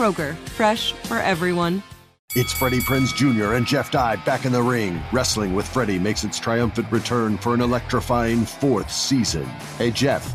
Kroger, fresh for everyone. It's Freddie Prinze Jr. and Jeff Dye back in the ring. Wrestling with Freddie makes its triumphant return for an electrifying fourth season. Hey, Jeff.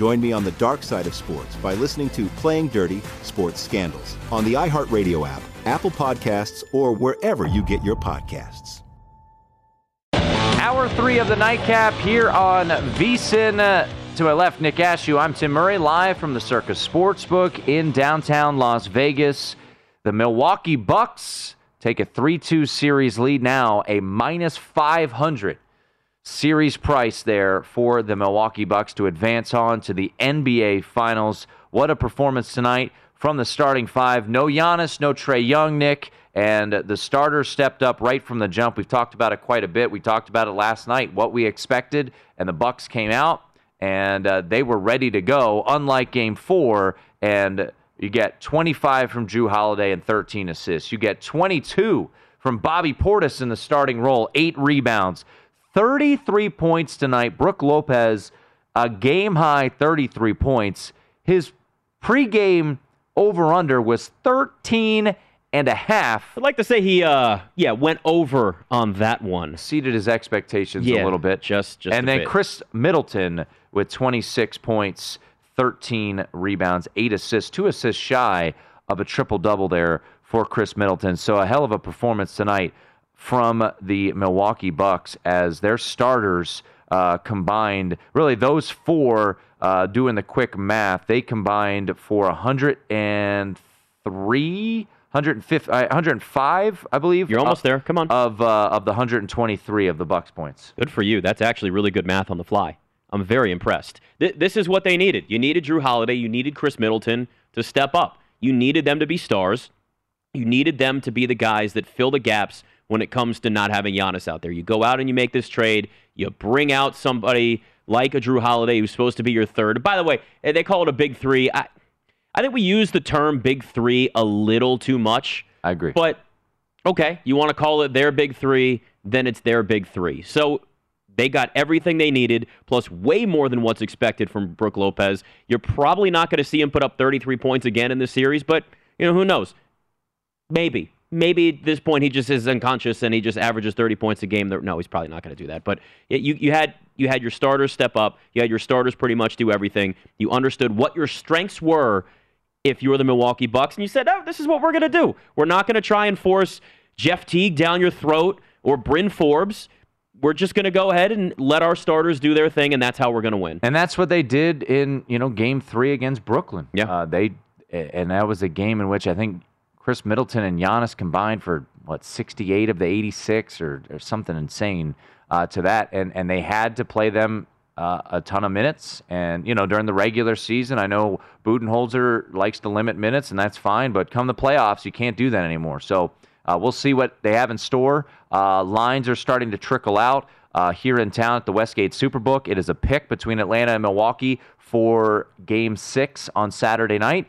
Join me on the dark side of sports by listening to Playing Dirty Sports Scandals on the iHeartRadio app, Apple Podcasts, or wherever you get your podcasts. Hour three of the nightcap here on VSIN. Uh, to my left, Nick Ashooh. I'm Tim Murray, live from the Circa Sportsbook in downtown Las Vegas. The Milwaukee Bucks take a 3 2 series lead now, a minus 500 series price there for the Milwaukee Bucks to advance on to the NBA Finals. What a performance tonight from the starting five. No Giannis, no Trae Young, Nick, and the starters stepped up right from the jump. We've talked about it quite a bit. We talked about it last night, what we expected, and the Bucks came out and uh, they were ready to go. Unlike Game Four, and you get 25 from Jrue Holiday and 13 assists. You get 22 from Bobby Portis in the starting role, eight rebounds. 33 points tonight. Brook Lopez, a game high 33 points. His pregame over under was 13 and a half. I'd like to say he, uh, yeah, went over on that one. Exceeded his expectations Yeah, a little bit. just- just and then bit. Khris Middleton with 26 points, 13 rebounds, eight assists, two assists shy of a triple double there for Khris Middleton. So a hell of a performance tonight from the Milwaukee Bucks as their starters uh, combined. Really, those four, uh, doing the quick math, they combined for 103. 105, uh, 105, I believe. You're almost of- there. Come on. Of uh, of the 123 of the Bucks points. Good for you. That's actually really good math on the fly. I'm very impressed. Th- this is what they needed. You needed Jrue Holiday. You needed Khris Middleton to step up. You needed them to be stars. You needed them to be the guys that fill the gaps when it comes to not having Giannis out there. You go out and you make this trade. You bring out somebody like a Jrue Holiday who's supposed to be your third. By the way, eh, they call it a big three. I, I think we use the term big three a little too much. I agree. But okay, you want to call it their big three, then it's their big three. So they got everything they needed, plus way more than what's expected from Brook Lopez. You're probably not going to see him put up 33 points again in this series, but you know who knows? Maybe. Maybe at this point he just is unconscious and he just averages 30 points a game. No, he's probably not going to do that. But you, you had you had your starters step up. You had your starters pretty much do everything. You understood what your strengths were if you were the Milwaukee Bucks, and you said, "Oh, this is what we're going to do. We're not going to try and force Jeff Teague down your throat or Bryn Forbes. We're just going to go ahead and let our starters do their thing, and that's how we're going to win." And that's what they did in you know Game Three against Brooklyn. Yeah. uh, they and that was a game in which I think Khris Middleton and Giannis combined for what 68 of the 86 or, or something insane uh, to that, and and they had to play them uh, a ton of minutes. And, you know, during the regular season, I know Budenholzer likes to limit minutes, and that's fine. But come the playoffs, you can't do that anymore. So uh, we'll see what they have in store. Uh, lines are starting to trickle out uh, here in town at the Westgate Superbook. It is a pick between Atlanta and Milwaukee for game six on Saturday night.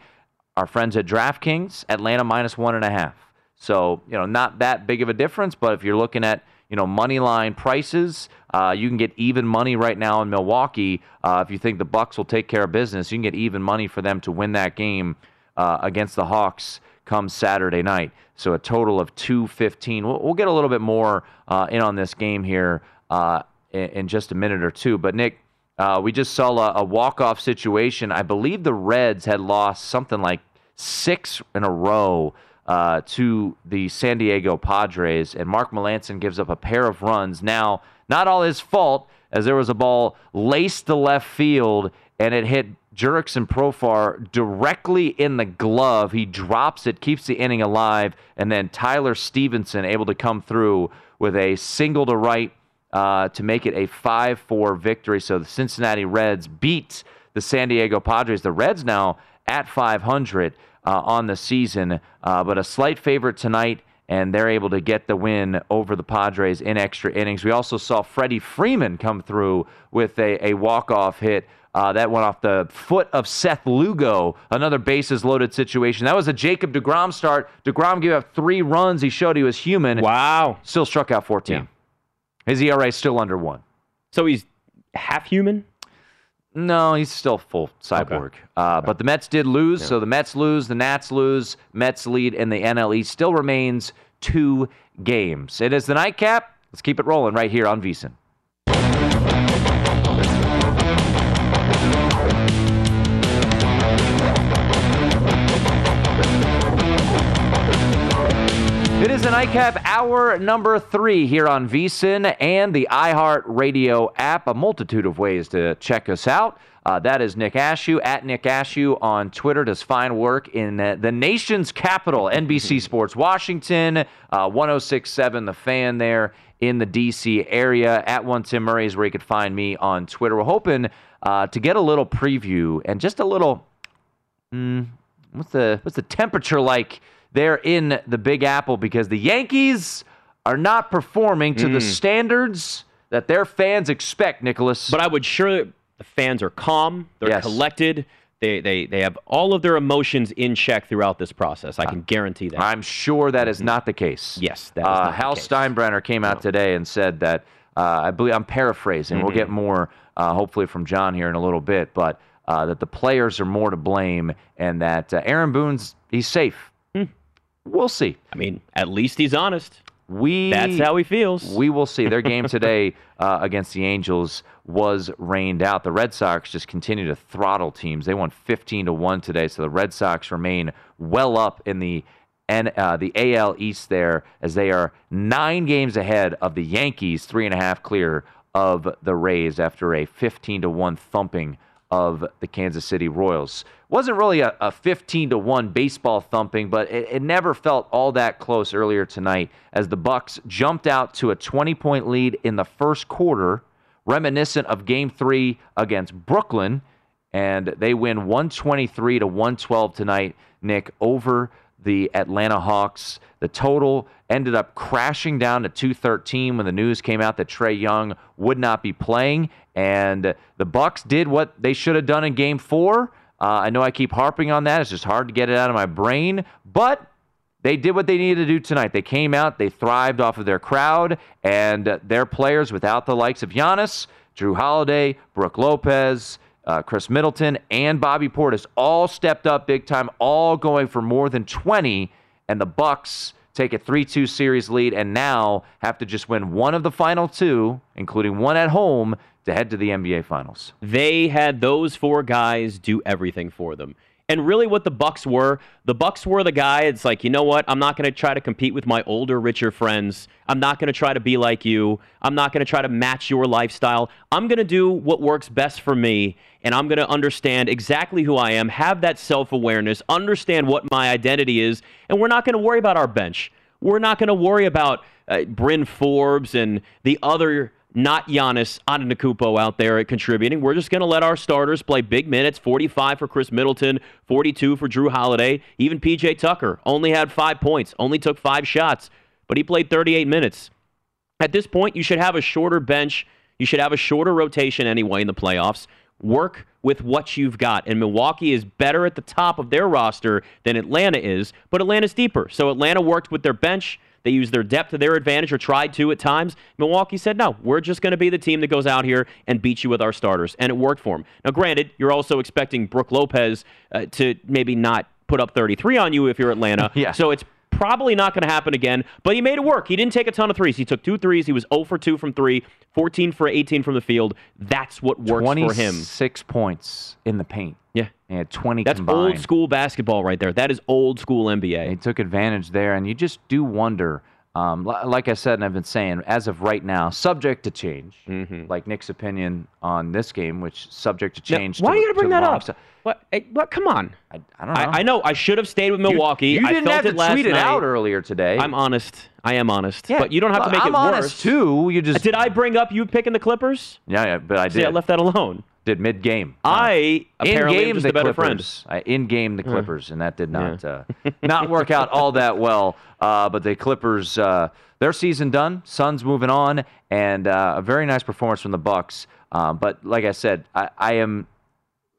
Our friends at DraftKings, Atlanta minus one and a half. So, you know, not that big of a difference, but if you're looking at you know, money line prices. Uh, you can get even money right now in Milwaukee. Uh, if you think the Bucks will take care of business, you can get even money for them to win that game uh, against the Hawks come Saturday night. So a total of 215. We'll, we'll get a little bit more uh, in on this game here uh, in, in, just a minute or two. But Nick, uh, we just saw a, a walk-off situation. I believe the Reds had lost something like six in a row uh, to the San Diego Padres, and Mark Melancon gives up a pair of runs. Now, not all his fault, as there was a ball laced the left field and it hit Jurickson Profar directly in the glove. He drops it, keeps the inning alive, and then Tyler Stephenson able to come through with a single to right uh, to make it a 5 4 victory. So the Cincinnati Reds beat the San Diego Padres. The Reds now at 500 uh, on the season, uh, but a slight favorite tonight, and they're able to get the win over the Padres in extra innings. We also saw Freddie Freeman come through with a, a walk-off hit. Uh, that went off the foot of Seth Lugo, another bases loaded situation. That was a Jacob DeGrom start. DeGrom gave up three runs. He showed he was human. Wow. Still struck out 14. Yeah. His ERA is still under one. So he's half human? No, he's still full cyborg. Okay. Uh, okay. But the Mets did lose, yeah. so the Mets lose, the Nats lose, Mets lead, and the NL still remains two games. It is the nightcap. Let's keep it rolling right here on VSIN. Is the Nightcap Hour number three here on VSIN and the iHeart Radio app. A multitude of ways to check us out. Uh, that is Nick Ashooh at Nick Ashooh on Twitter. Does fine work in uh, the nation's capital, NBC Sports Washington, uh, 1067 The Fan there in the D.C. area. At one Tim Murray is where you could find me on Twitter. We're hoping uh, to get a little preview and just a little. Mm, what's the what's the temperature like? There in the Big Apple because the Yankees are not performing to mm. the standards that their fans expect, Nicholas. But I would sure the fans are calm, they're yes. collected. They, they, they have all of their emotions in check throughout this process. I can guarantee that. I'm sure that is mm-hmm. not the case. Yes, that is uh, Hal Steinbrenner came out no. today and said that uh, I believe I'm paraphrasing. Mm-hmm. We'll get more, uh, hopefully, from John here in a little bit, but uh, that the players are more to blame and that uh, Aaron Boone's he's safe. We'll see. I mean, at least he's honest. We that's how he feels. We will see. Their game today uh, against the Angels was rained out. The Red Sox just continue to throttle teams. They won 15 to one today, so the Red Sox remain well up in the and uh, the AL East there as they are nine games ahead of the Yankees, three and a half clear of the Rays after a 15 to one thumping of the Kansas City Royals. Wasn't really a, a 15 to 1 baseball thumping, but it, it, never felt all that close earlier tonight as the Bucks jumped out to a 20 point lead in the first quarter, reminiscent of game 3 against Brooklyn, and they win 123 to 112 tonight, Nick, over the Atlanta Hawks. The total ended up crashing down to 213 when the news came out that Trae Young would not be playing and the Bucks did what they should have done in game 4. Uh, I know I keep harping on that. It's just hard to get it out of my brain, but they did what they needed to do tonight. They came out, they thrived off of their crowd and their players without the likes of Giannis, Jrue Holiday, Brook Lopez, uh, Khris Middleton, and Bobby Portis all stepped up big time, all going for more than 20. And the Bucks take a 3-2 series lead and now have to just win one of the final two, including one at home, to head to the NBA Finals. They had those four guys do everything for them. And really what the Bucks were, the Bucks were the guy it's like, you know what? I'm not going to try to compete with my older, richer friends. I'm not going to try to be like you. I'm not going to try to match your lifestyle. I'm going to do what works best for me and I'm going to understand exactly who I am, have that self-awareness, understand what my identity is, and we're not going to worry about our bench. We're not going to worry about uh, Bryn Forbes and the other not Giannis Antetokounmpo out there contributing. We're just going to let our starters play big minutes. 45 for Khris Middleton, 42 for Jrue Holiday. Even PJ Tucker only had five points, only took five shots, but he played 38 minutes. At this point, you should have a shorter bench. You should have a shorter rotation anyway in the playoffs. Work with what you've got. And Milwaukee is better at the top of their roster than Atlanta is, but Atlanta's deeper. So Atlanta worked with their bench. They used their depth to their advantage or tried to at times. Milwaukee said, no, we're just going to be the team that goes out here and beat you with our starters. And it worked for them. Now, granted, you're also expecting Brook Lopez uh, to maybe not put up 33 on you if you're Atlanta. yeah. So it's probably not going to happen again, but he made it work. He didn't take a ton of threes. He took two threes. He was 0 for 2 from 3, 14 for 18 from the field. That's what works for him. Six points in the paint. Yeah. He had 20 That's combined. old school basketball right there. That is old school NBA. He took advantage there, and you just do wonder. Um, li- like I said, and I've been saying, as of right now, subject to change. Mm-hmm. Like Nick's opinion on this game, which subject to Now, change. why to are you going to bring that up? What? Hey, what? Come on. I, I don't know. I, I know. I should have stayed with Milwaukee. You, I didn't felt have it to last tweet it night. out earlier today. I'm honest. I am honest. Yeah, But you don't have to look, make I'm it honest worse. too. You just Did I bring up you picking the Clippers? Yeah, yeah, but I did. See. I left that alone. Did mid game. I apparently in game am the a better friend. Clippers. I in game the Clippers, and that did not uh, not work out all that well. Uh, but the Clippers, uh, their season done. Suns moving on, and uh, a very nice performance from the Bucks. Um, but like I said, I, I am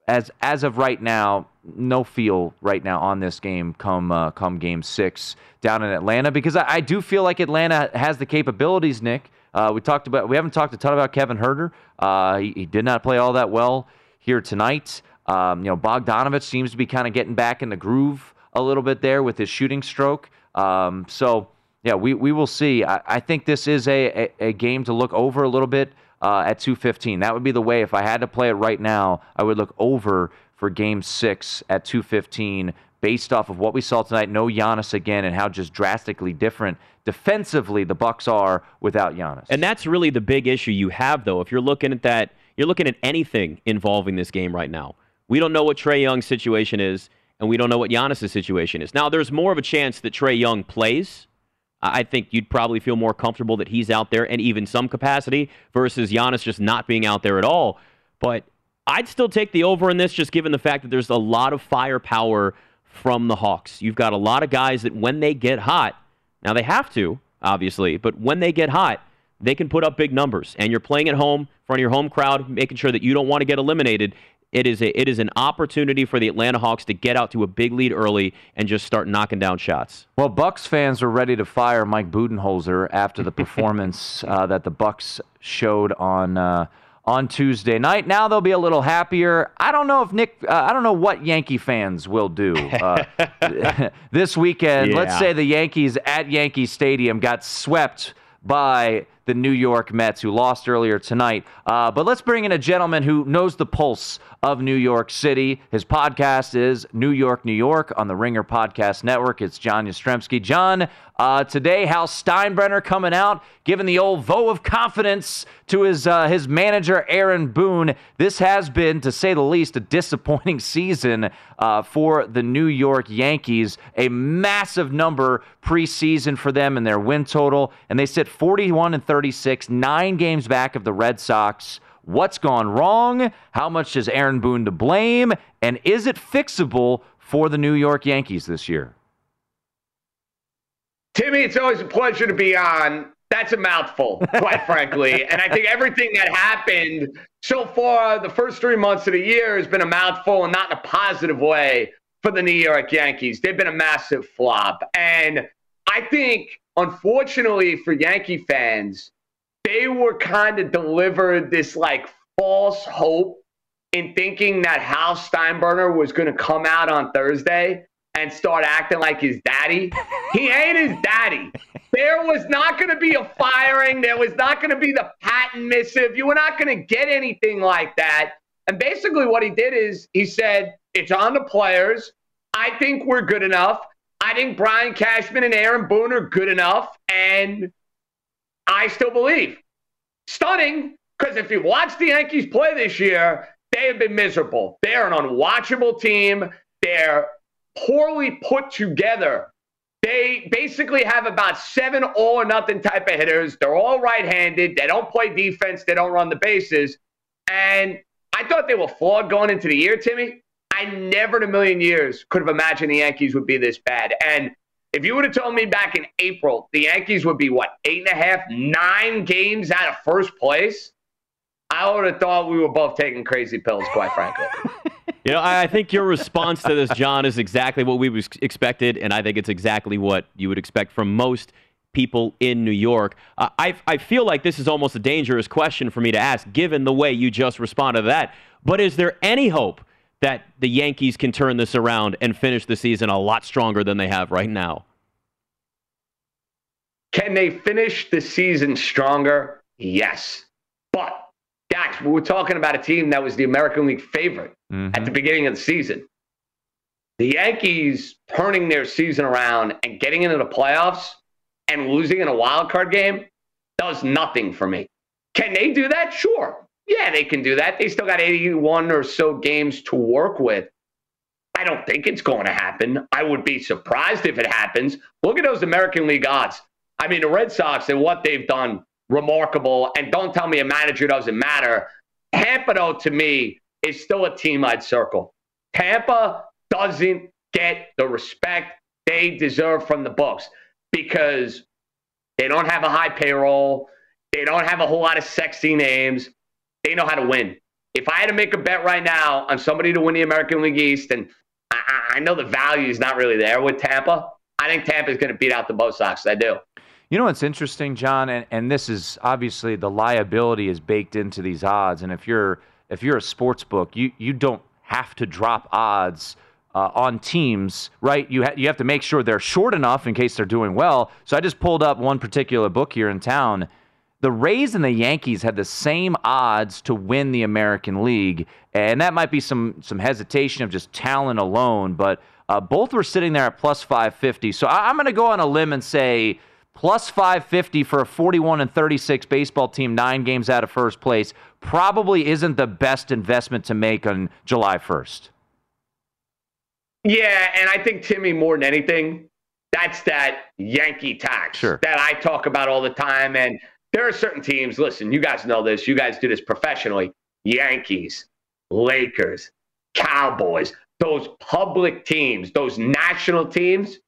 as as of right now, no feel right now on this game. Come uh, come game six down in Atlanta because I, I do feel like Atlanta has the capabilities. Nick, uh, we talked about we haven't talked a ton about Kevin Huerter. Uh, he, he did not play all that well here tonight. Um, you know, Bogdanovic seems to be kind of getting back in the groove a little bit there with his shooting stroke. Um, so yeah, we, we will see. I, I think this is a, a, a game to look over a little bit uh, at 215. That would be the way. If I had to play it right now, I would look over for game six at 215 based off of what we saw tonight. No Giannis again and how just drastically different defensively the Bucks are without Giannis. And that's really the big issue you have, though. If you're looking at that, you're looking at anything involving this game right now. We don't know what Trae Young's situation is, and we don't know what Giannis' situation is. Now, there's more of a chance that Trae Young plays. I think you'd probably feel more comfortable that he's out there and even some capacity versus Giannis just not being out there at all. But I'd still take the over in this, just given the fact that there's a lot of firepower from the Hawks. You've got a lot of guys that when they get hot, now they have to, obviously, but when they get hot, they can put up big numbers. And you're playing at home in front of your home crowd, making sure that you don't want to get eliminated. It is a it is an opportunity for the Atlanta Hawks to get out to a big lead early and just start knocking down shots. Well, Bucks fans were ready to fire Mike Budenholzer after the performance uh, that the Bucks showed on uh, on Tuesday night. Now they'll be a little happier. I don't know if Nick. Uh, I don't know what Yankee fans will do uh, this weekend. Let's say the Yankees at Yankee Stadium got swept by the New York Mets, who lost earlier tonight. Uh, but let's bring in a gentleman who knows the pulse of New York City. His podcast is New York, New York on the Ringer Podcast Network. It's John Jastremski. John, uh, today, Hal Steinbrenner coming out, giving the old vote of confidence to his uh, his manager Aaron Boone. This has been, to say the least, a disappointing season uh, for the New York Yankees. A massive number preseason for them in their win total, and they sit 41 and 36, nine games back of the Red Sox. What's gone wrong? How much is Aaron Boone to blame? And is it fixable for the New York Yankees this year? Timmy, it's always a pleasure to be on. That's a mouthful, quite frankly. And I think everything that happened so far, the first three months of the year, has been a mouthful and not in a positive way for the New York Yankees. They've been a massive flop. And I think, unfortunately for Yankee fans, they were kind of delivered this like false hope in thinking that Hal Steinbrenner was going to come out on Thursday and start acting like his daddy. He ain't his daddy. There was not going to be a firing. There was not going to be the patent missive. You were not going to get anything like that. And basically, what he did is he said, It's on the players. I think we're good enough. I think Brian Cashman and Aaron Boone are good enough. And I still believe. Stunning, because if you watch the Yankees play this year, they have been miserable. They're an unwatchable team. They're poorly put together They basically have about seven all or nothing type of hitters. They're all right handed. They don't play defense. They don't run the bases. And I thought they were flawed going into the year, Timmy. I never in a million years could have imagined the Yankees would be this bad. And if you would have told me back in April the Yankees would be what, eight and a half, nine games out of first place, I would have thought we were both taking crazy pills, quite frankly. You know, I think your response to this, John, is exactly what we was expected, and I think it's exactly what you would expect from most people in New York. Uh, I, I feel like this is almost a dangerous question for me to ask, given the way you just responded to that. But is there any hope that the Yankees can turn this around and finish the season a lot stronger than they have right now? Can they finish the season stronger? Yes. Dax, we were talking about a team that was the American League favorite mm-hmm. at the beginning of the season. The Yankees turning their season around and getting into the playoffs and losing in a wild card game does nothing for me. Can they do that? Sure. Yeah, they can do that. They still got 81 or so games to work with. I don't think it's going to happen. I would be surprised if it happens. Look at those American League odds. I mean, the Red Sox and what they've done remarkable. And don't tell me a manager doesn't matter. Tampa, though, to me, is still a team I'd circle. Tampa doesn't get the respect they deserve from the books because they don't have a high payroll. They don't have a whole lot of sexy names. They know how to win. If I had to make a bet right now on somebody to win the American League East, and I, I know the value is not really there with Tampa, I think Tampa is going to beat out the Bo Sox. I do. You know what's interesting, John, and, and this is obviously the liability is baked into these odds. And if you're if you're a sports book, you you don't have to drop odds uh, on teams, right? You ha- you have to make sure they're short enough in case they're doing well. So I just pulled up one particular book here in town. The Rays and the Yankees had the same odds to win the American League, and that might be some some hesitation of just talent alone, but uh, both were sitting there at plus 550. So I- I'm going to go on a limb and say plus 550 for a 41 and 36 baseball team, nine games out of first place, probably isn't the best investment to make on July 1st. Yeah, and I think Timmy more than anything, that's that Yankee tax sure. that I talk about all the time. And there are certain teams. Listen, you guys know this. You guys do this professionally. Yankees, Lakers, Cowboys, those public teams, those national teams.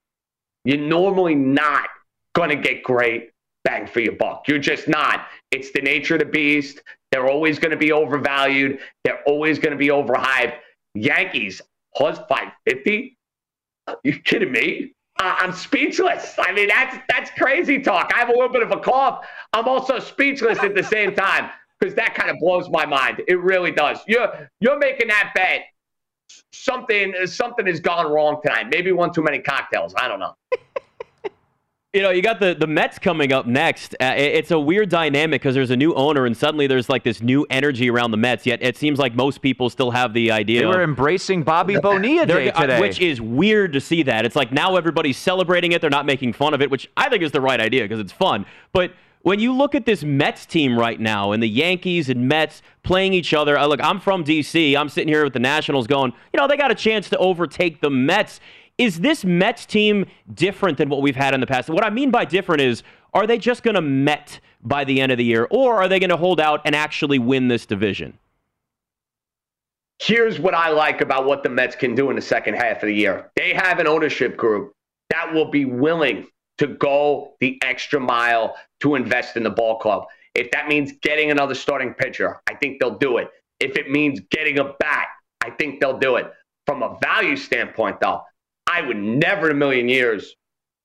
You're normally not going to get great bang for your buck. You're just not. It's the nature of the beast. They're always going to be overvalued. They're always going to be overhyped. Yankees plus 550? Are you kidding me? Uh, I'm speechless. I mean, that's that's crazy talk. I have a little bit of a cough. I'm also speechless at the same time because that kind of blows my mind. It really does. You're you're making that bet. Something something has gone wrong tonight. Maybe one too many cocktails. I don't know. You know, you got the, the Mets coming up next. Uh, it's a weird dynamic because there's a new owner, and suddenly there's like this new energy around the Mets. Yet it seems like most people still have the idea. They were of, embracing Bobby Bonilla Day uh, today, which is weird to see. That it's like now everybody's celebrating it. They're not making fun of it, which I think is the right idea because it's fun. But when you look at this Mets team right now, and the Yankees and Mets playing each other, uh, look, I'm from DC. I'm sitting here with the Nationals, going, you know, they got a chance to overtake the Mets is this Mets team different than what we've had in the past? What I mean by different is, are they just going to Met by the end of the year, or are they going to hold out and actually win this division? Here's what I like about what the Mets can do in the second half of the year. They have an ownership group that will be willing to go the extra mile to invest in the ball club. If that means getting another starting pitcher, I think they'll do it. If it means getting a bat, I think they'll do it. From a value standpoint, though, I would never in a million years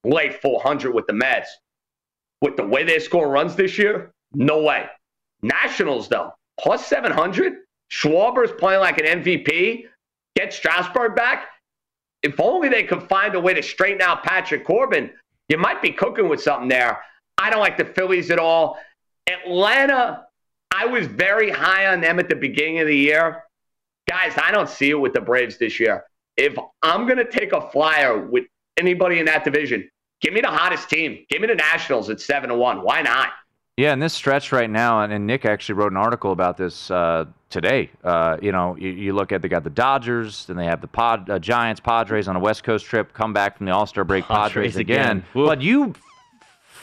lay 400 with the Mets. With the way they score runs this year, no way. Nationals, though, plus 700. Schwarber's playing like an MVP. Get Strasburg back. If only they could find a way to straighten out Patrick Corbin, you might be cooking with something there. I don't like the Phillies at all. Atlanta, I was very high on them at the beginning of the year. Guys, I don't see it with the Braves this year if I'm going to take a flyer with anybody in that division, give me the hottest team. Give me the Nationals at seven to one. Why not? Yeah, in this stretch right now, and, and Nick actually wrote an article about this uh, today. Uh, you know, you, you, look at they got the Dodgers, then they have the Pod, uh, Giants, Padres on a West Coast trip, come back from the All Star break, Padres, Padres again. again. But you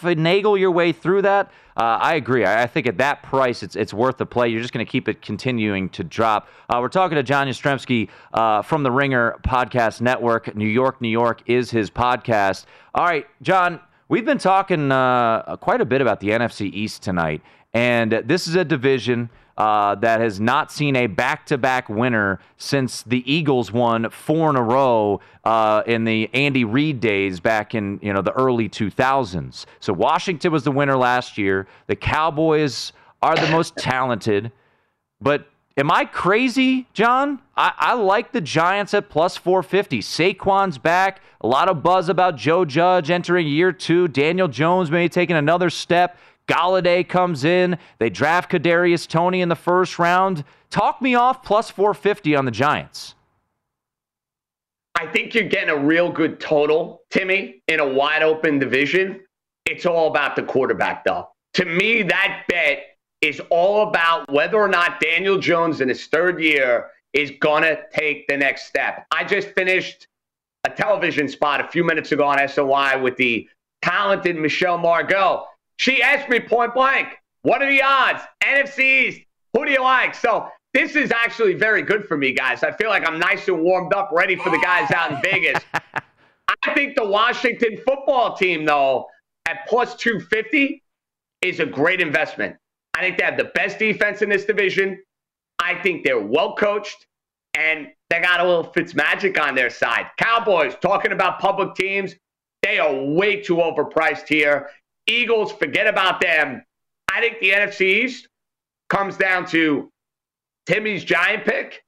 finagle your way through that. Uh, I agree. I, I, think at that price, it's it's worth the play. You're just going to keep it continuing to drop. Uh, we're talking to John Jastremski uh, from the Ringer Podcast Network. New York, New York is his podcast. All right, John. We've been talking uh, quite a bit about the NFC East tonight, and this is a division uh, that has not seen a back-to-back winner since the Eagles won four in a row uh, in the Andy Reid days back in you know the early 2000s. So Washington was the winner last year. The Cowboys are the most talented, but Am I crazy, John? I, I, like the Giants at plus 450. Saquon's back. A lot of buzz about Joe Judge entering year two. Daniel Jones maybe taking another step. Golladay comes in. They draft Kadarius Toney in the first round. Talk me off plus 450 on the Giants. I think you're getting a real good total, Timmy, in a wide open division. It's all about the quarterback, though. To me, that bet is all about whether or not Daniel Jones in his third year is going to take the next step. I just finished a television spot a few minutes ago on SNY with the talented Michelle Margaux. She asked me point blank, what are the odds? NFC East, who do you like? So this is actually very good for me, guys. I feel like I'm nice and warmed up, ready for the guys out in Vegas. I think the Washington football team, though, at plus 250 is a great investment. I think they have the best defense in this division. I think they're well coached and they got a little Fitz magic on their side. Cowboys, talking about public teams, they are way too overpriced here. Eagles, forget about them. I think the NFC East comes down to Timmy's Giant pick,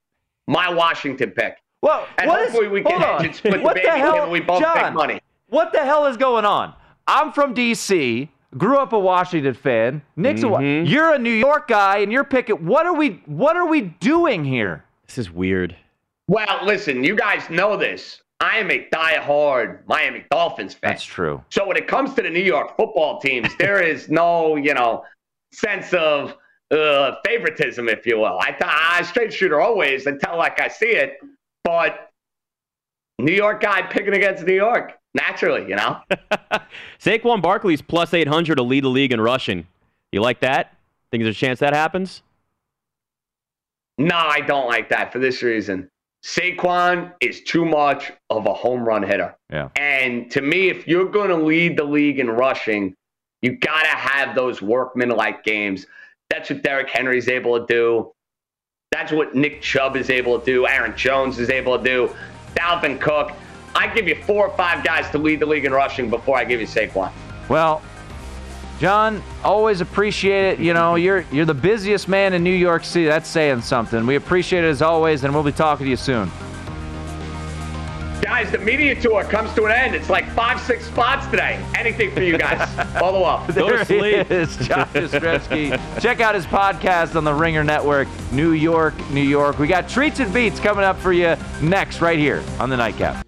my Washington pick. Well, and hopefully is, we can hedge split what the baby the hell, and we both John, make money. What the hell is going on? I'm from D.C. Grew up a Washington fan. Nick's mm-hmm. a, you're a New York guy, and you're picking. What are we? What are we doing here? This is weird. Well, listen, you guys know this. I am a die-hard Miami Dolphins fan. That's true. So when it comes to the New York football teams, there is no, you know, sense of uh, favoritism, if you will. I, I straight shooter always tell like I see it, but New York guy picking against New York naturally, you know. Saquon Barkley's plus 800 to lead the league in rushing. You like that? Think there's a chance that happens? No, I don't like that for this reason. Saquon is too much of a home run hitter. Yeah. And to me, if you're going to lead the league in rushing, you got to have those workman like games. That's what Derrick Henry is able to do. That's what Nick Chubb is able to do. Aaron Jones is able to do. Dalvin Cook. I give you four or five guys to lead the league in rushing before I give you Saquon. Well, John, always appreciate it. You know, you're you're the busiest man in New York City. That's saying something. We appreciate it as always, and we'll be talking to you soon. Guys, the media tour comes to an end. It's like five, six spots today. Anything for you guys. Follow up. there it is, John Jastremski. Check out his podcast on the Ringer Network, New York, New York. We got treats and beats coming up for you next, right here on the Nightcap.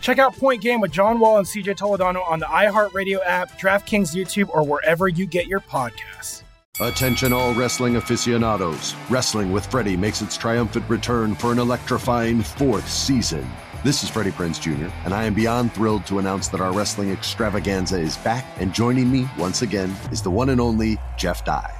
Check out Point Game with John Wall and CJ Toledano on the iHeartRadio app, DraftKings YouTube, or wherever you get your podcasts. Attention, all wrestling aficionados. Wrestling with Freddie makes its triumphant return for an electrifying fourth season. This is Freddie Prinze Jr., and I am beyond thrilled to announce that our wrestling extravaganza is back, and joining me once again is the one and only Jeff Dye.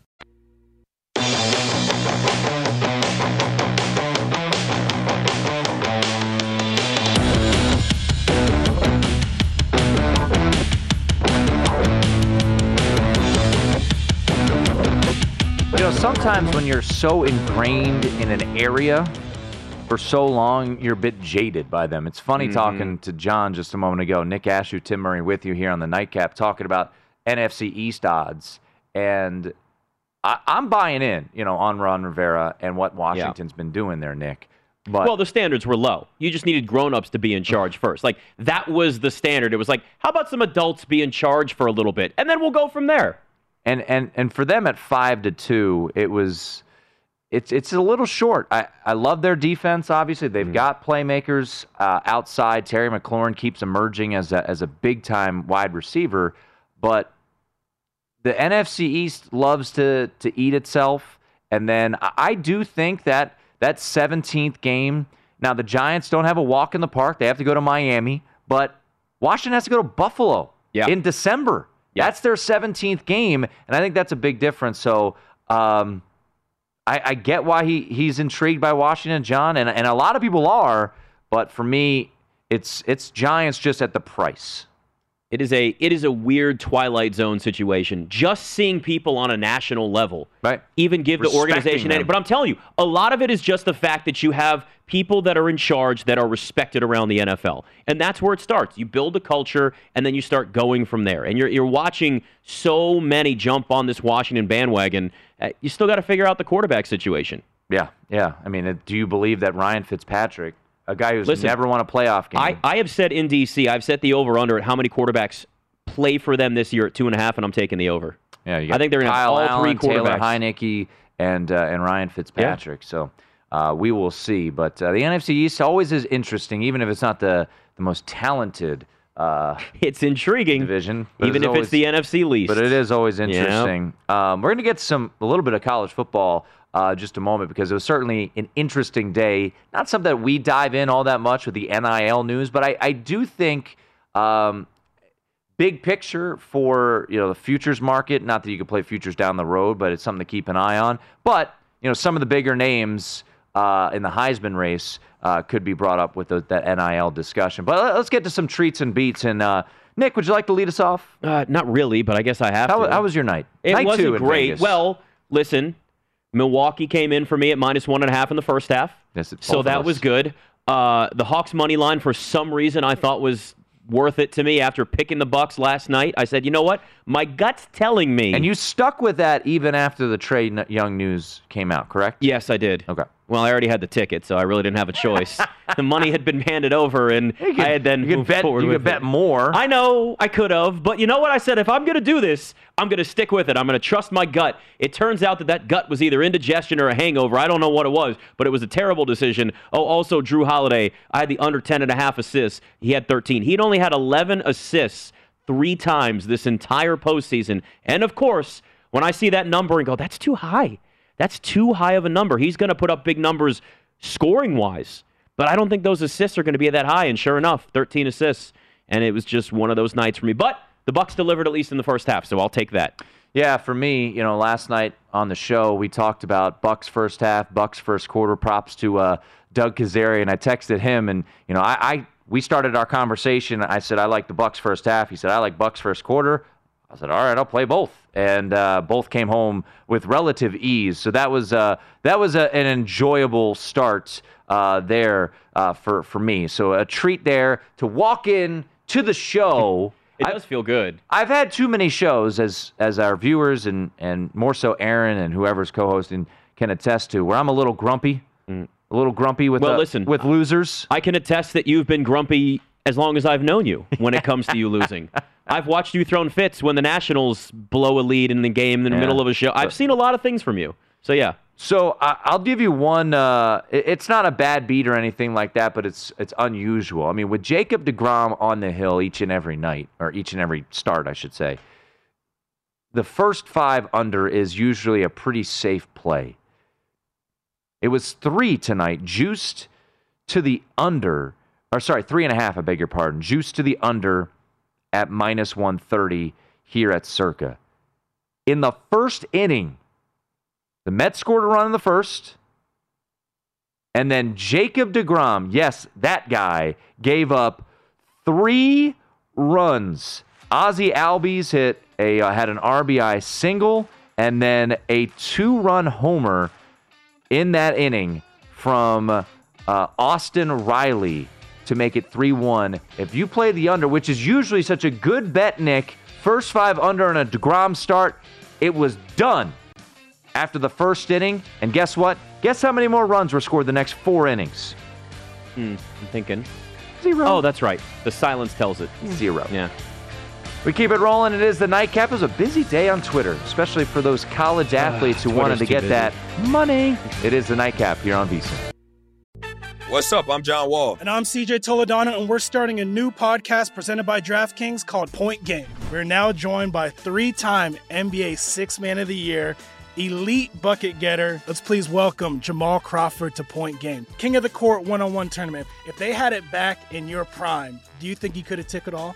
You know, sometimes when you're so ingrained in an area for so long, you're a bit jaded by them. It's funny Mhm. talking to John just a moment ago. Nick Ashooh, Tim Murray with you here on the Nightcap talking about NFC East odds. And I, I'm buying in, you know, on Ron Rivera and what Washington's been doing there, Nick. But well, the standards were low. You just needed grown-ups to be in charge first. Like that was the standard. It was like, how about some adults be in charge for a little bit, and then we'll go from there. And and and for them at five to two, it was it's it's a little short. I, I love their defense. Obviously, they've got playmakers uh, outside. Terry McLaurin keeps emerging as a as a big time wide receiver, but the NFC East loves to to eat itself. And then I, I do think that that 17th game. Now the Giants don't have a walk in the park. They have to go to Miami, but Washington has to go to Buffalo yeah. in December. That's their 17th game, and I think that's a big difference. So um, I, I get why he, he's intrigued by Washington, John, and, and a lot of people are. But for me, it's it's Giants just at the price. It is a it is a weird twilight zone situation. Just seeing people on a national level, right? Even give the organization. Any, but I'm telling you, a lot of it is just the fact that you have people that are in charge that are respected around the NFL, and that's where it starts. You build a culture, and then you start going from there. And you're you're watching so many jump on this Washington bandwagon. Uh, you still got to figure out the quarterback situation. Yeah, yeah. I mean, uh, do you believe that Ryan Fitzpatrick, a guy who's Listen, never won a playoff game, I, I have said in DC, I've set the over under at how many quarterbacks play for them this year at two and a half, and I'm taking the over. Yeah, you I think they're going to have Kyle all Allen, three Taylor quarterbacks. Heinicke, and uh, and Ryan Fitzpatrick. So uh, we will see. But uh, the NFC East always is interesting, even if it's not the the most talented. Uh, it's intriguing division, even if always- it's the NFC least. But it is always Yeah. interesting. Um, we're going to get some a little bit of college football uh, just a moment because it was certainly an interesting day. Not something that we dive in all that much with the NIL news, but I, I do think um, big picture for you know the futures market. Not that you could play futures down the road, but it's something to keep an eye on. But you know some of the bigger names uh, in the Heisman race uh, could be brought up with the, that NIL discussion. But let- let's get to some treats and beats. And uh, Nick, would you like to lead us off? Uh, not really, but I guess I have How, to. how was your night? It night wasn't great. Well, listen, Milwaukee came in for me at minus one and a half in the first half. Yes, so that us. was good. Uh, the Hawks money line, for some reason, I thought was worth it to me after picking the Bucks last night. I said, you know what? My gut's telling me. And you stuck with that even after the Trae Young news came out, correct? Yes, I did. Okay. Well, I already had the ticket, so I really didn't have a choice. the money had been handed over, and could- I had then you could moved bet- forward you could bet it. more. I know I could have, but you know what I said? If I'm going to do this, I'm going to stick with it. I'm going to trust my gut. It turns out that that gut was either indigestion or a hangover. I don't know what it was, but it was a terrible decision. Oh, also Jrue Holiday. I had the under 10 and a half assists. He had 13. He'd only had 11 assists three times this entire postseason. And of course, when I see that number and go, that's too high. That's too high of a number. He's going to put up big numbers scoring wise. But I don't think those assists are going to be that high. And sure enough, 13 assists. And it was just one of those nights for me. But the Bucks delivered at least in the first half, so I'll take that. Yeah, for me, you know, last night on the show we talked about Bucks first half, Bucks first quarter. Props to uh, Doug Kazarian. I texted him, and you know, I, I we started our conversation. I said I like the Bucks first half. He said I like Bucks first quarter. I said, all right, I'll play both, and uh, both came home with relative ease. So that was uh, that was a, an enjoyable start uh, there uh, for for me. So a treat there to walk in to the show. It does feel good. I've had too many shows, as as our viewers and and more so Aaron and whoever's co-hosting can attest to, where I'm a little grumpy, a little grumpy with Well, uh, listen, with losers. I can attest that you've been grumpy as long as I've known you when it comes to you losing. I've watched you thrown fits when the Nationals blow a lead in the game in the Yeah. middle of a show. I've seen a lot of things from you. So yeah. So I, I'll give you one. Uh, it's not a bad beat or anything like that, but it's it's unusual. I mean, with Jacob Degrom on the hill each and every night, or each and every start, I should say. The first five under is usually a pretty safe play. It was three tonight, juiced to the under, or sorry, three and a half. I beg your pardon, juiced to the under at minus one thirty here at Circa. In the first inning. The Mets scored a run in the first. And then Jacob DeGrom, yes, that guy, gave up three runs. Ozzy Albies hit a uh, had an RBI single and then a two-run homer in that inning from uh, Austin Riley to make it 3-1. If you play the under, which is usually such a good bet, Nick, first five under on a DeGrom start, it was done after the first inning. And guess what? Guess how many more runs were scored the next four innings? Hmm, I'm thinking. Zero. Oh, that's right. The silence tells it. Zero. Yeah. We keep it rolling. It is the nightcap. It was a busy day on Twitter, especially for those college athletes who wanted to get too that money. It is the nightcap here on VSiN. What's up? I'm John Wall. And I'm CJ Toledano, and we're starting a new podcast presented by DraftKings called Point Game. We're now joined by three time NBA Six Man of the Year, elite bucket getter. Let's please welcome Jamal Crawford to Point Game. King of the Court one on one tournament. If they had it back in your prime, do you think he could have took it all?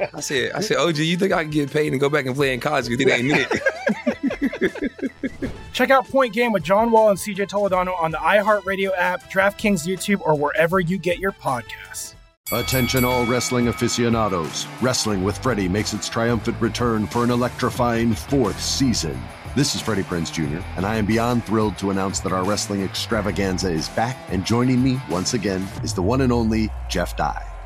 I said, I said, OG, you think I can get paid and go back and play in college? Because it ain't it. Check out Point Game with John Wall and CJ Toledano on the iHeartRadio app, DraftKings YouTube, or wherever you get your podcasts. Attention, all wrestling aficionados. Wrestling with Freddie makes its triumphant return for an electrifying fourth season. This is Freddie Prinze Jr., and I am beyond thrilled to announce that our wrestling extravaganza is back, and joining me once again is the one and only Jeff Dye.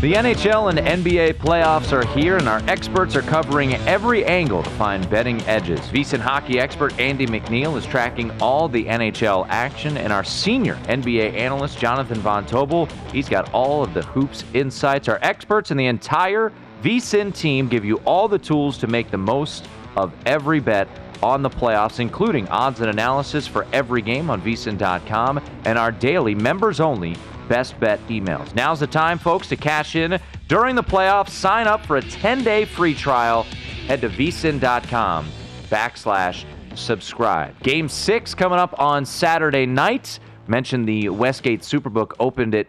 The NHL and NBA playoffs are here, and our experts are covering every angle to find betting edges. VSiN hockey expert Andy McNeil is tracking all the NHL action, and our senior NBA analyst Jonathan Von Tobel, he's got all of the hoops insights. Our experts and the entire VSiN team give you all the tools to make the most of every bet on the playoffs, including odds and analysis for every game on vsin.com and our daily members only best bet emails. Now's the time, folks, to cash in during the playoffs. Sign up for a 10-day free trial. Head to vsin.com backslash subscribe. Game six coming up on Saturday night. Mentioned the Westgate Superbook opened it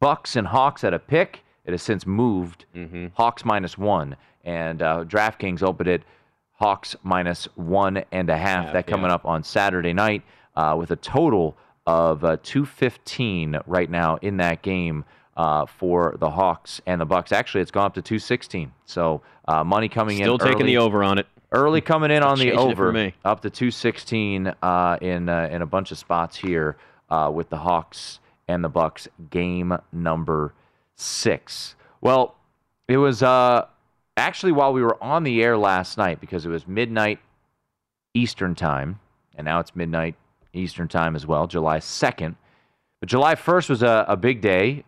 Bucks and Hawks at a pick. It has since moved. Hawks minus one. And uh, DraftKings opened it Hawks minus one and a half. Half, that coming yeah. up on Saturday night uh, with a total of uh, 215 right now in that game uh, for the Hawks and the Bucks. Actually, it's gone up to 216. So uh, money coming Still in. Still taking early, the over on it. Early coming in on the Changing it for over, me. up to 216 uh, in uh, in a bunch of spots here uh, with the Hawks and the Bucks. Game number six. Well, it was uh, actually while we were on the air last night because it was midnight Eastern time, and now it's midnight Eastern time as well, July 2nd. But July 1st was a, a big day,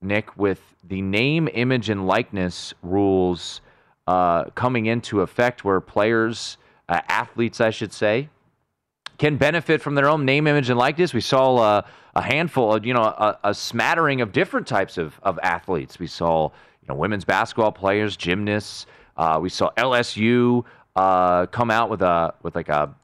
Nick, with the name, image, and likeness rules uh, coming into effect where players, uh, athletes, I should say, can benefit from their own name, image, and likeness. We saw uh, a handful of, you know, a, a smattering of different types of, of athletes. We saw, you know, women's basketball players, gymnasts. Uh, we saw LSU uh, come out with a with like a,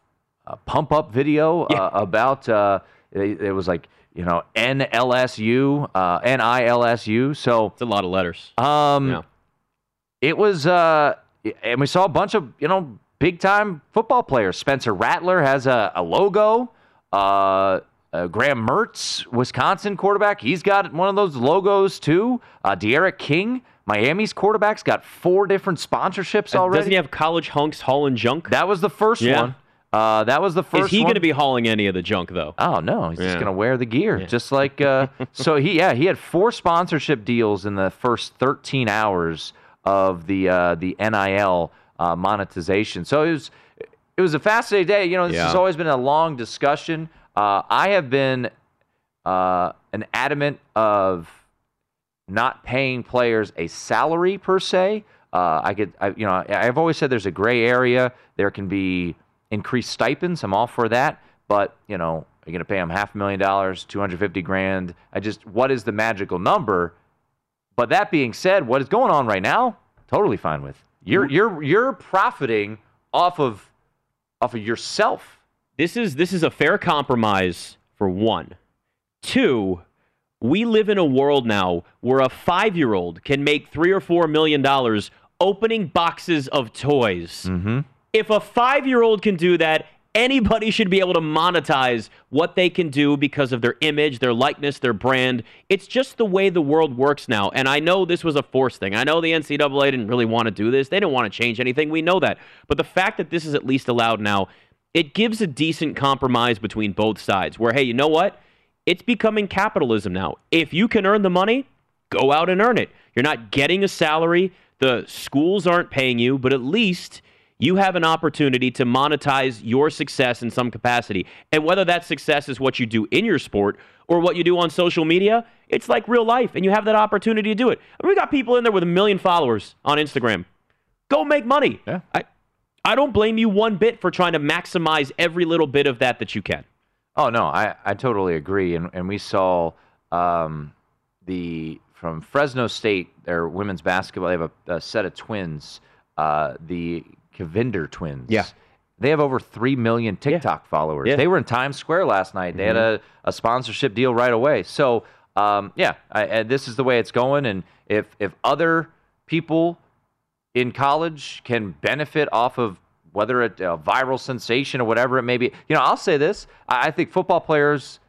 a pump up video uh, about. Uh, it, it was like you know NLSU, uh, NILSU. So It's a lot of letters. um, Yeah. it was, uh, and we saw a bunch of you know big time football players. Spencer Rattler has a, a logo. Uh, uh, Graham Mertz, Wisconsin quarterback, he's got one of those logos too. Uh, D'Eriq King, Miami's quarterback's got four different sponsorships Uh, already. Doesn't he have college hunks hauling junk? that was the first Yeah. one. Uh, that was the first. Is he going to be hauling any of the junk though? Oh no, he's just gonna wear the gear, Yeah. just like. Uh, so he, yeah, he had four sponsorship deals in the first 13 hours of the uh, the NIL uh, monetization. So it was it was a fascinating day. You know, this Yeah. has always been a long discussion. Uh, I have been uh, an adamant of not paying players a salary per se. Uh, I could, I, you know, I've always said there's a gray area. There can be increased stipends. I'm all for that. But you know, are you going to pay them half a million dollars, 250 grand? I just, what is the magical number? But that being said, what is going on right now? Totally fine with. You're you're you're profiting off of off of yourself. This is this is a fair compromise for one. Two, we live in a world now where a five-year-old can make three or four million dollars opening boxes of toys. Mm-hmm. If a five-year-old can do that, anybody should be able to monetize what they can do because of their image, their likeness, their brand. It's just the way the world works now. And I know this was a forced thing. I know the NCAA didn't really want to do this. They didn't want to change anything. We know that. But the fact that this is at least allowed now, it gives a decent compromise between both sides where, hey, you know what? It's becoming capitalism now. If you can earn the money, go out and earn it. You're not getting a salary. The schools aren't paying you, but at least you have an opportunity to monetize your success in some capacity. And whether that success is what you do in your sport or what you do on social media, it's like real life, and you have that opportunity to do it. I mean, we got people in there with a million followers on Instagram. Go make money. Yeah. I, I don't blame you one bit for trying to maximize every little bit of that that you can. Oh no, I, I totally agree. And and we saw um, the from Fresno State, their women's basketball. They have a, a set of twins, uh, the Cavinder twins. Yeah. They have over three million TikTok followers. Yeah. Mm-hmm. They were in Times Square last night. They had a, a sponsorship deal right away. So um, yeah, I, I, this is the way it's going. And if if other people in college can benefit off of whether it a viral sensation or whatever it may be. You know, I'll say this: I, I think football players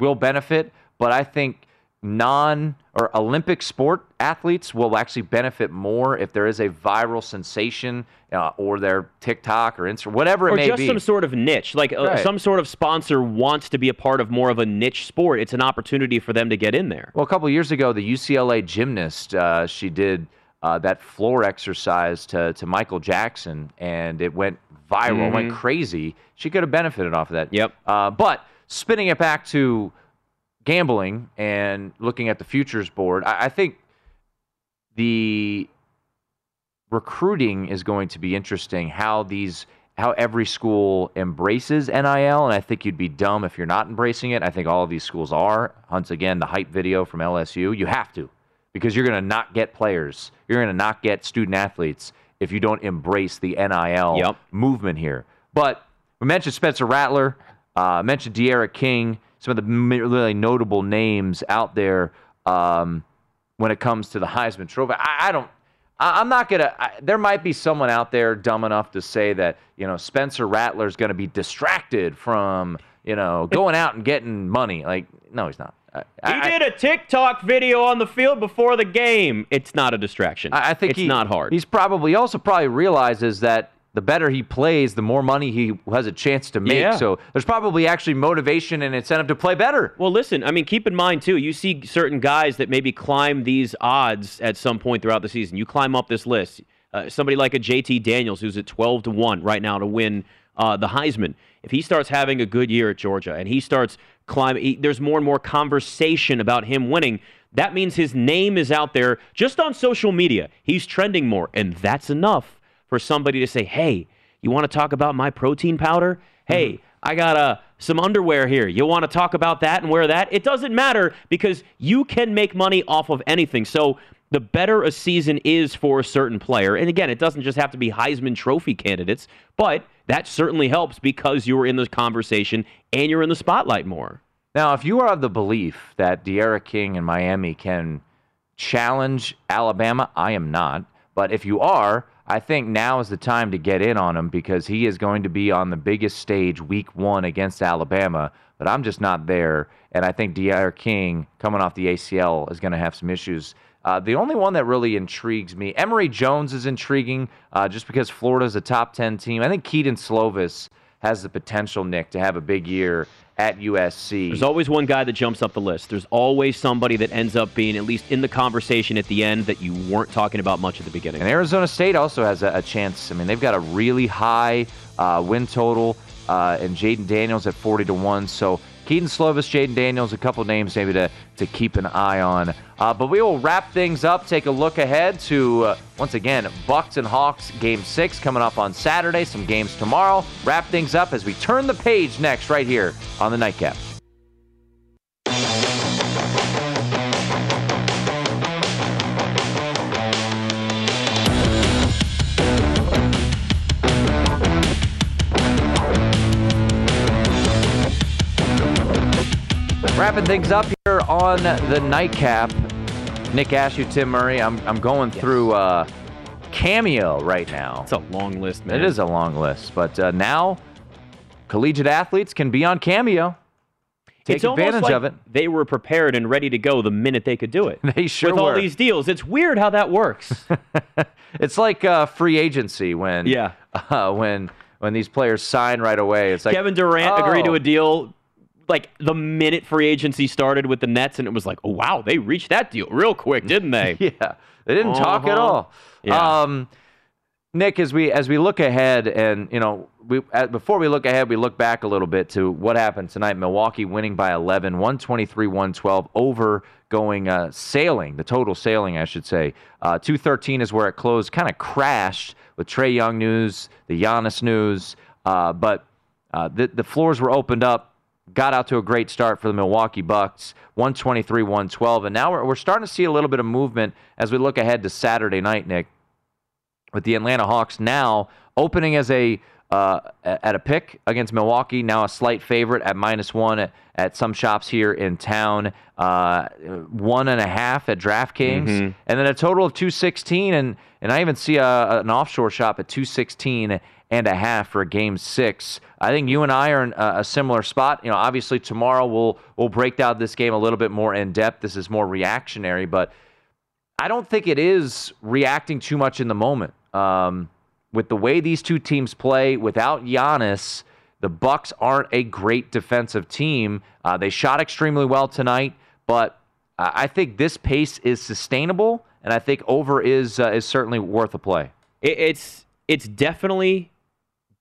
will benefit, but I think non or Olympic sport athletes will actually benefit more if there is a viral sensation uh, or their TikTok or Instagram, whatever it or may just be. some sort of niche like uh, Right. some sort of sponsor wants to be a part of more of a niche sport it's an opportunity for them to get in there Well, a couple of years ago, the UCLA gymnast, uh, she did uh, that floor exercise to, to Michael Jackson, and it went viral, went Mhm. crazy. She could have benefited off of that. Yep. Uh, but spinning it back to gambling and looking at the futures board, I, I think the recruiting is going to be interesting. How these, how every school embraces NIL, and I think you'd be dumb if you're not embracing it. I think all of these schools are. Once again, the hype video from LSU, you have to, because you're going to not get players. You're going to not get student athletes if you don't embrace the NIL Yep. movement here. But we mentioned Spencer Rattler, uh, mentioned D'Eriq King, some of the really notable names out there um, when it comes to the Heisman Trophy. I, I don't. I, I'm not gonna. I, there might be someone out there dumb enough to say that you know Spencer Rattler's going to be distracted from you know going out and getting money. Like, no, he's not. I, he did a TikTok video on the field before the game. It's not a distraction. I, think it's he- not hard. He's probably he also probably realizes that the better he plays, the more money he has a chance to make. Yeah. So there's probably actually motivation and incentive to play better. Well, listen, I mean, keep in mind, too, you see certain guys that maybe climb these odds at some point throughout the season. You climb up this list. Uh, somebody like a JT Daniels, who's at 12 to 1 right now to win uh, the Heisman. If he starts having a good year at Georgia and he starts climbing, he, there's more and more conversation about him winning. That means his name is out there just on social media. He's trending more, and that's enough for somebody to say, hey, you want to talk about my protein powder? Hey, I got uh, some underwear here. You want to talk about that and wear that? It doesn't matter because you can make money off of anything. So the better a season is for a certain player, and again, it doesn't just have to be Heisman Trophy candidates, but that certainly helps because you're in the conversation and you're in the spotlight more. Now, if you are of the belief that D'Eriq King and Miami can challenge Alabama, I am not. But if you are, I think now is the time to get in on him because he is going to be on the biggest stage week one against Alabama. But I'm just not there. And I think D'Eriq King, coming off the ACL, is going to have some issues. Uh, the only one that really intrigues me, Emory Jones is intriguing uh, just because Florida's a top 10 team. I think Kedon Slovis has the potential, Nick, to have a big year at USC. There's always one guy that jumps up the list. There's always somebody that ends up being at least in the conversation at the end that you weren't talking about much at the beginning. And Arizona State also has a, a chance. I mean, they've got a really high uh, win total, uh, and Jayden Daniels at 40 to 1. So Kedon Slovis, Jayden Daniels, a couple names maybe to, to keep an eye on. Uh, but we will wrap things up, take a look ahead to, uh, once again, Bucks and Hawks game six coming up on Saturday, some games tomorrow. Wrap things up as we turn the page next, right here on the Nightcap. Wrapping things up here on the nightcap. Nick Ashooh, Tim Murray. I'm, I'm going through uh, Cameo right now. It's a long list, man. It is a long list, but uh, now collegiate athletes can be on Cameo. Take it's advantage like of it. They were prepared and ready to go the minute they could do it. They sure With all these deals, it's weird how that works. It's like uh, free agency when Yeah. uh, when when these players sign right away. It's like Kevin Durant agreed to oh. a deal like the minute free agency started with the Nets, and it was like, oh wow, they reached that deal real quick, didn't they? Yeah, they didn't talk at Uh-huh. all. Yeah. Um, Nick, as we as we look ahead, and you know, we uh, before we look ahead, we look back a little bit to what happened tonight. Milwaukee winning by 11, 123-112 over going uh, sailing, the total sailing, I should say. Uh, 213 is where it closed. Kind of crashed with Trae Young news, the Giannis news, uh, but uh, the the floors were opened up. Got out to a great start for the Milwaukee Bucks, 123 112. And now we're, we're starting to see a little bit of movement as we look ahead to Saturday night, Nick with the Atlanta Hawks now opening as a uh, at a pick against Milwaukee, now a slight favorite at minus one at, at some shops here in town, uh, one and a half at DraftKings, Mm-hmm. and then a total of 216. And, and I even see a, an offshore shop at 216 and a half for game six. I think you and I are in a, similar spot. You know, obviously tomorrow we'll, we'll break down this game a little bit more in depth. This is more reactionary, but I don't think it is reacting too much in the moment. Um, with the way these two teams play, without Giannis, the Bucks aren't a great defensive team. Uh, they shot extremely well tonight, but I I think this pace is sustainable, and I think over is uh, is certainly worth a play. It's it's definitely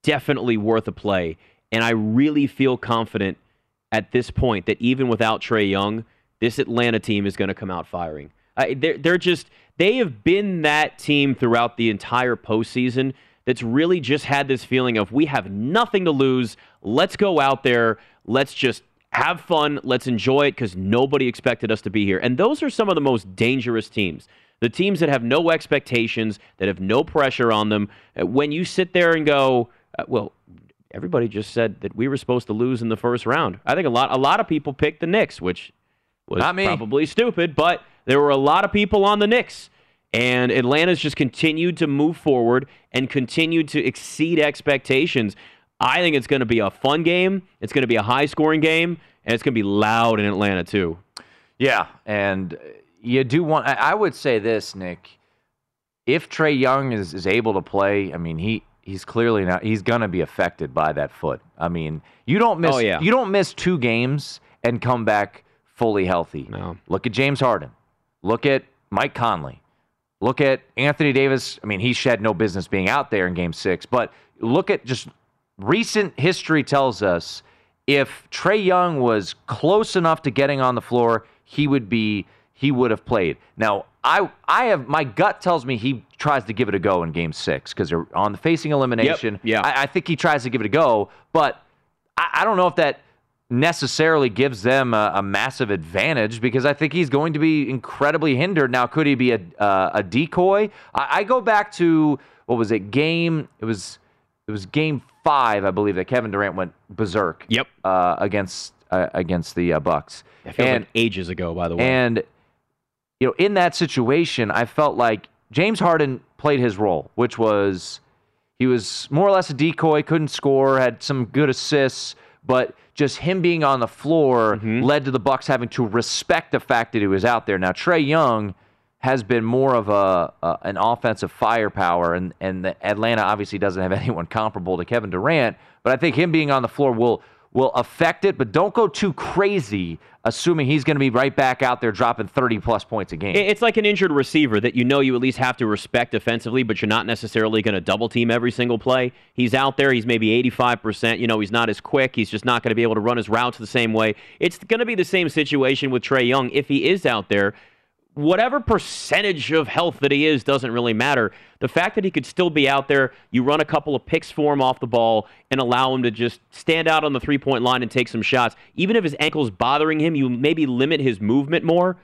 definitely worth a play, and I really feel confident at this point that even without Trae Young, this Atlanta team is going to come out firing. I, they're they're just they have been that team throughout the entire postseason that's really just had this feeling of we have nothing to lose. Let's go out there. Let's just have fun. Let's enjoy it because nobody expected us to be here. And those are some of the most dangerous teams. The teams that have no expectations, that have no pressure on them. Uh, When you sit there and go, uh, well, everybody just said that we were supposed to lose in the first round. I think a lot a lot of people picked the Knicks, which was Not me. probably stupid, but there were a lot of people on the Knicks. And Atlanta's just continued to move forward and continued to exceed expectations. I think it's going to be a fun game. It's going to be a high scoring game, and it's going to be loud in Atlanta, too. Yeah, and you do want. I I would say this, Nick. If Trae Young is, is able to play, I mean he he's clearly not. He's gonna be affected by that foot. I mean, you don't miss. Oh, yeah. You don't miss two games and come back fully healthy. No. Look at James Harden. Look at Mike Conley. Look at Anthony Davis. I mean, he had no business being out there in Game Six. But look at just recent history tells us if Trae Young was close enough to getting on the floor, he would be he would have played. Now, I I have my gut tells me he tries to give it a go in game six because they're on the facing elimination. yeah. I, I think he tries to give it a go, but I, I don't know if that necessarily gives them a, a massive advantage because I think he's going to be incredibly hindered. Now, could he be a uh, a decoy? I, I go back to what was it? Game it was it was game five, I believe, that Kevin Durant went berserk. Yep. Uh, against uh, against the uh, Bucks. It feels and like ages ago, by the way. and you know, in that situation, I felt like James Harden played his role, which was he was more or less a decoy, couldn't score, had some good assists, but just him being on the floor mm-hmm. led to the Bucks having to respect the fact that he was out there. Now Trae Young has been more of a, a an offensive firepower, and and the Atlanta obviously doesn't have anyone comparable to Kevin Durant. But I think him being on the floor will will affect it. But don't go too crazy, assuming he's going to be right back out there dropping thirty plus points a game. It's like an injured receiver that you know you at least have to respect defensively, but you're not necessarily going to double team every single play. He's out there, he's maybe 85%. You know, he's not as quick. He's just not going to be able to run his routes the same way. It's going to be the same situation with Trae Young if he is out there. Whatever percentage of health that he is doesn't really matter. The fact that he could still be out there, you run a couple of picks for him off the ball and allow him to just stand out on the three point line and take some shots. Even if his ankle's bothering him, you maybe limit his movement more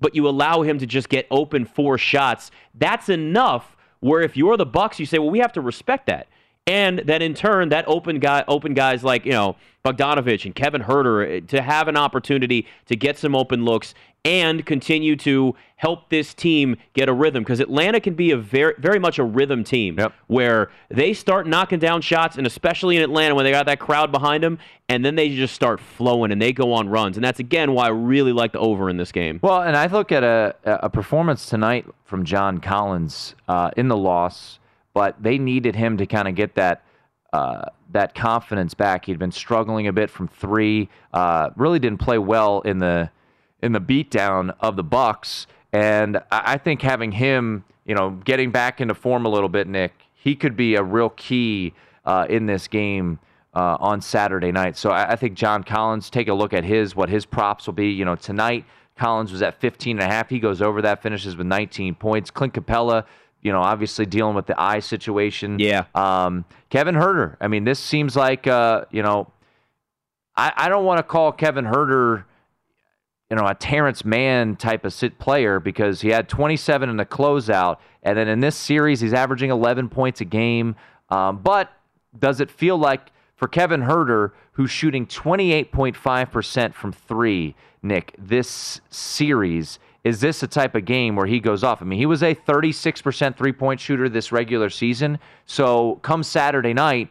but you allow him to just get open four shots. That's enough. Where if you're the Bucks, you say, well, we have to respect that. And then in turn, that open guy, open guys like you know Bogdanovic and Kevin Huerter eh, to have an opportunity to get some open looks and continue to help this team get a rhythm because Atlanta can be a very very much a rhythm team Yep. where they start knocking down shots and especially in Atlanta when they got that crowd behind them and then they just start flowing and they go on runs and that's again why I really like the over in this game. Well, and I look at a a performance tonight from John Collins uh, in the loss, but they needed him to kind of get that uh, that confidence back. He'd been struggling a bit from three. Uh, really didn't play well in the in the beatdown of the Bucks, and I, think having him, you know, getting back into form a little bit, Nick. he could be a real key uh, in this game uh, on Saturday night. So I, I, think John Collins, take a look at his what his props will be. You know, tonight Collins was at 15 and a half. He goes over that, finishes with 19 points. Clint Capela, you know, obviously dealing with the eye situation. Yeah. Um, Kevin Huerter. I mean, this seems like uh, you know, I, I don't want to call Kevin Huerter you know, a Terance Mann type of sit player because he had 27 in the closeout, and then in this series he's averaging 11 points a game. Um, but does it feel like for Kevin Huerter, who's shooting 28.5% from three, Nick, this series? Is this a type of game where he goes off? I mean, he was a 36% three point shooter this regular season. So come Saturday night,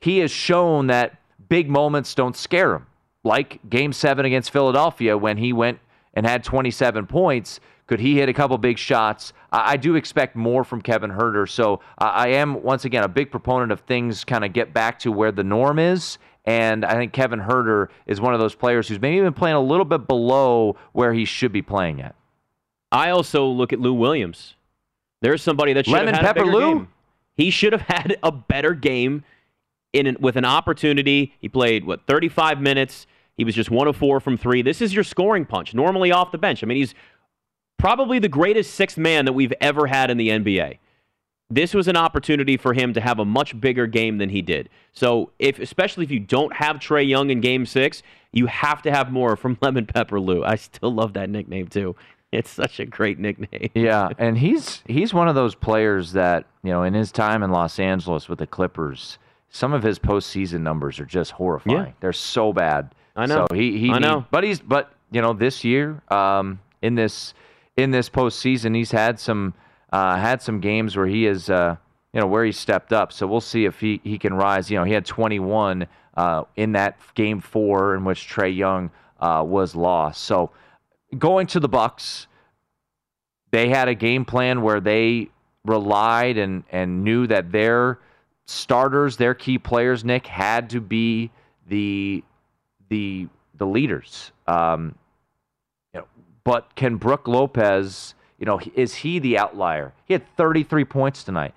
he has shown that big moments don't scare him like game seven against Philadelphia when he went and had 27 points. Could he hit a couple big shots? I, I do expect more from Kevin Huerter. So I am, once again, a big proponent of things kind of get back to where the norm is. And I think Kevin Huerter is one of those players who's maybe been playing a little bit below where he should be playing at. I also look at Lou Williams. There's somebody that should Lemon have had Pepper a bigger Lou? game. He should have had a better game in an, with an opportunity. He played what 35 minutes. He was just one of four from three. This is your scoring punch. Normally off the bench. I mean, he's probably the greatest sixth man that we've ever had in the NBA. This was an opportunity for him to have a much bigger game than he did. So, if especially if you don't have Trae Young in Game Six, you have to have more from Lemon Pepper Lou. I still love that nickname too. It's such a great nickname. Yeah, and he's he's one of those players that you know in his time in Los Angeles with the Clippers, some of his postseason numbers are just horrifying. Yeah. They're so bad. I know. So he he I know. but he's but you know this year um, in this in this postseason he's had some uh, had some games where he is uh, you know where he stepped up. So we'll see if he he can rise. You know he had 21 uh, in that game four in which Trae Young uh, was lost. So going to the Bucks, they had a game plan where they relied and and knew that their starters, their key players, Nick, had to be the the the leaders. Um, you know, but can Brook Lopez, you know, is he the outlier? He had 33 points tonight.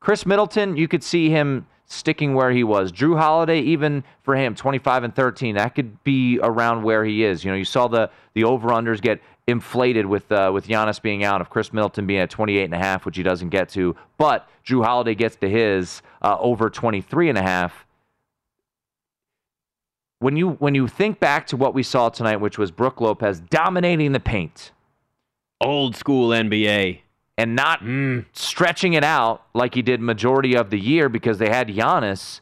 Khris Middleton, you could see him sticking where he was. Jrue Holiday, even for him, 25 and 13, that could be around where he is. You know, you saw the the over unders get inflated with uh, with Giannis being out, of Khris Middleton being at 28 and a half, which he doesn't get to. But Jrue Holiday gets to his uh, over 23 and a half when you when you think back to what we saw tonight, which was Brook Lopez dominating the paint, Old school NBA. and not Mm. stretching it out like he did majority of the year because they had Giannis.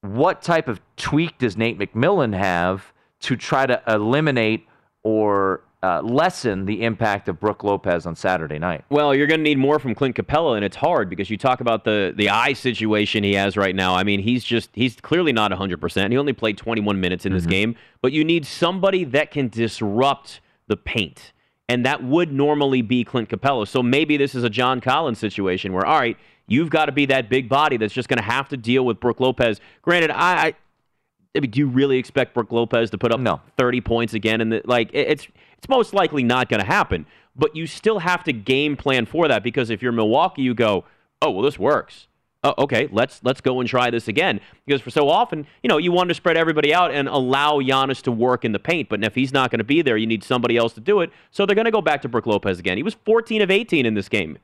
What type of tweak does Nate McMillan have to try to eliminate or uh, lessen the impact of Brook Lopez on Saturday night? Well, you're going to need more from Clint Capela, and it's hard because you talk about the the eye situation he has right now. I mean, he's just he's clearly not 100. percent He only played 21 minutes in this game, but you need somebody that can disrupt the paint, and that would normally be Clint Capela. So maybe this is a John Collins situation where, all right, you've got to be that big body that's just going to have to deal with Brook Lopez. Granted, I. I I mean, do you really expect Brook Lopez to put up No. 30 points again? And like, it- it's it's most likely not going to happen. But you still have to game plan for that because if you're Milwaukee, you go, oh well, this works. Oh, okay, let's let's go and try this again. Because for so often, you know, you want to spread everybody out and allow Giannis to work in the paint. But if he's not going to be there, you need somebody else to do it. So they're going to go back to Brook Lopez again. He was 14 of 18 in this game.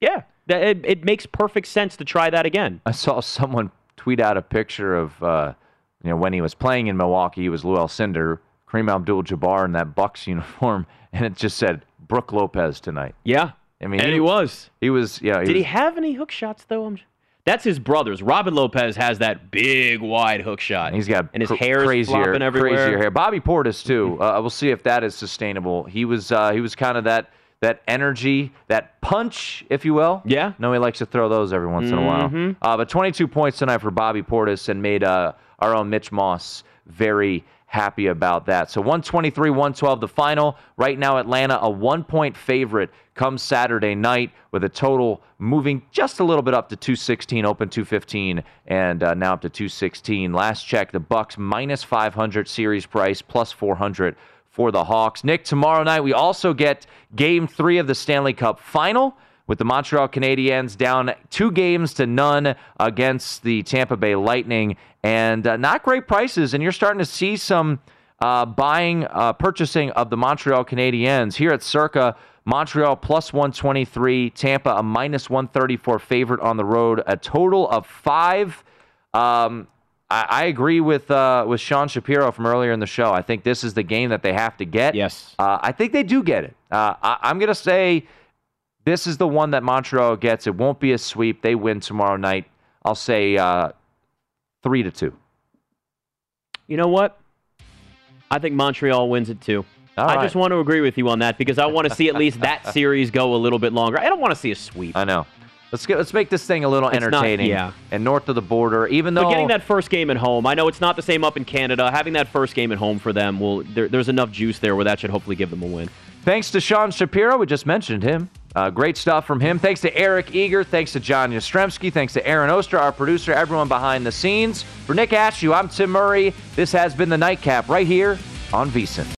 Yeah, that, it, it makes perfect sense to try that again. I saw someone tweet out a picture of uh, you know when he was playing in Milwaukee. He was Lou Alcindor, Kareem Abdul-Jabbar in that Bucks uniform, and it just said Brook Lopez tonight. Yeah, I mean, and he was. He was. Yeah. Did he have any hook shots though? I'm, that's his brother's. Robin Lopez has that big wide hook shot. He's got and his cr- hair is crazier. Mm-hmm. crazier hair. Bobby Portis too. Uh, we'll see if that is sustainable. He was. Uh, he was kind of that that energy, that punch, if you will. Yeah. No, he likes to throw those every once in a while. Mhm. Uh, but 22 points tonight for Bobby Portis and made uh, our own Mitch Moss very happy about that. So 123 112 the final. Right now, Atlanta, a one point favorite comes Saturday night with a total moving just a little bit up to 216, open 215, and uh, now up to 216. Last check, the Bucks minus 500 series price, plus 400 for the Hawks. Nick, tomorrow night we also get game three of the Stanley Cup final with the Montreal Canadiens down two games to none against the Tampa Bay Lightning, and uh, not great prices. And you're starting to see some uh, buying, uh, purchasing of the Montreal Canadiens here at Circa. Montreal plus 123, Tampa a minus 134 favorite on the road. A total of five. Um, I, I, agree with uh, with Sean Shapiro from earlier in the show. I think this is the game that they have to get. Yes. Uh, I think they do get it. Uh, I, I'm going to say this is the one that Montreal gets. It won't be a sweep. They win tomorrow night. I'll say uh, three to two. You know what? I think Montreal wins it too. All I right. just want to agree with you on that because I want to see at least that series go a little bit longer. I don't want to see a sweep. I know. Let's get let's make this thing a little it's entertaining. Not, yeah. And north of the border, even though but getting that first game at home, I know it's not the same up in Canada. Having that first game at home for them will there, there's enough juice there where that should hopefully give them a win. Thanks to Sean Shapiro, we just mentioned him. Uh, great stuff from him. Thanks to Eric Eager. Thanks to John Jastremski. Thanks to Aaron Oster, our producer, everyone behind the scenes. For Nick Ashooh, I'm Tim Murray. This has been the Nightcap right here on VSIN.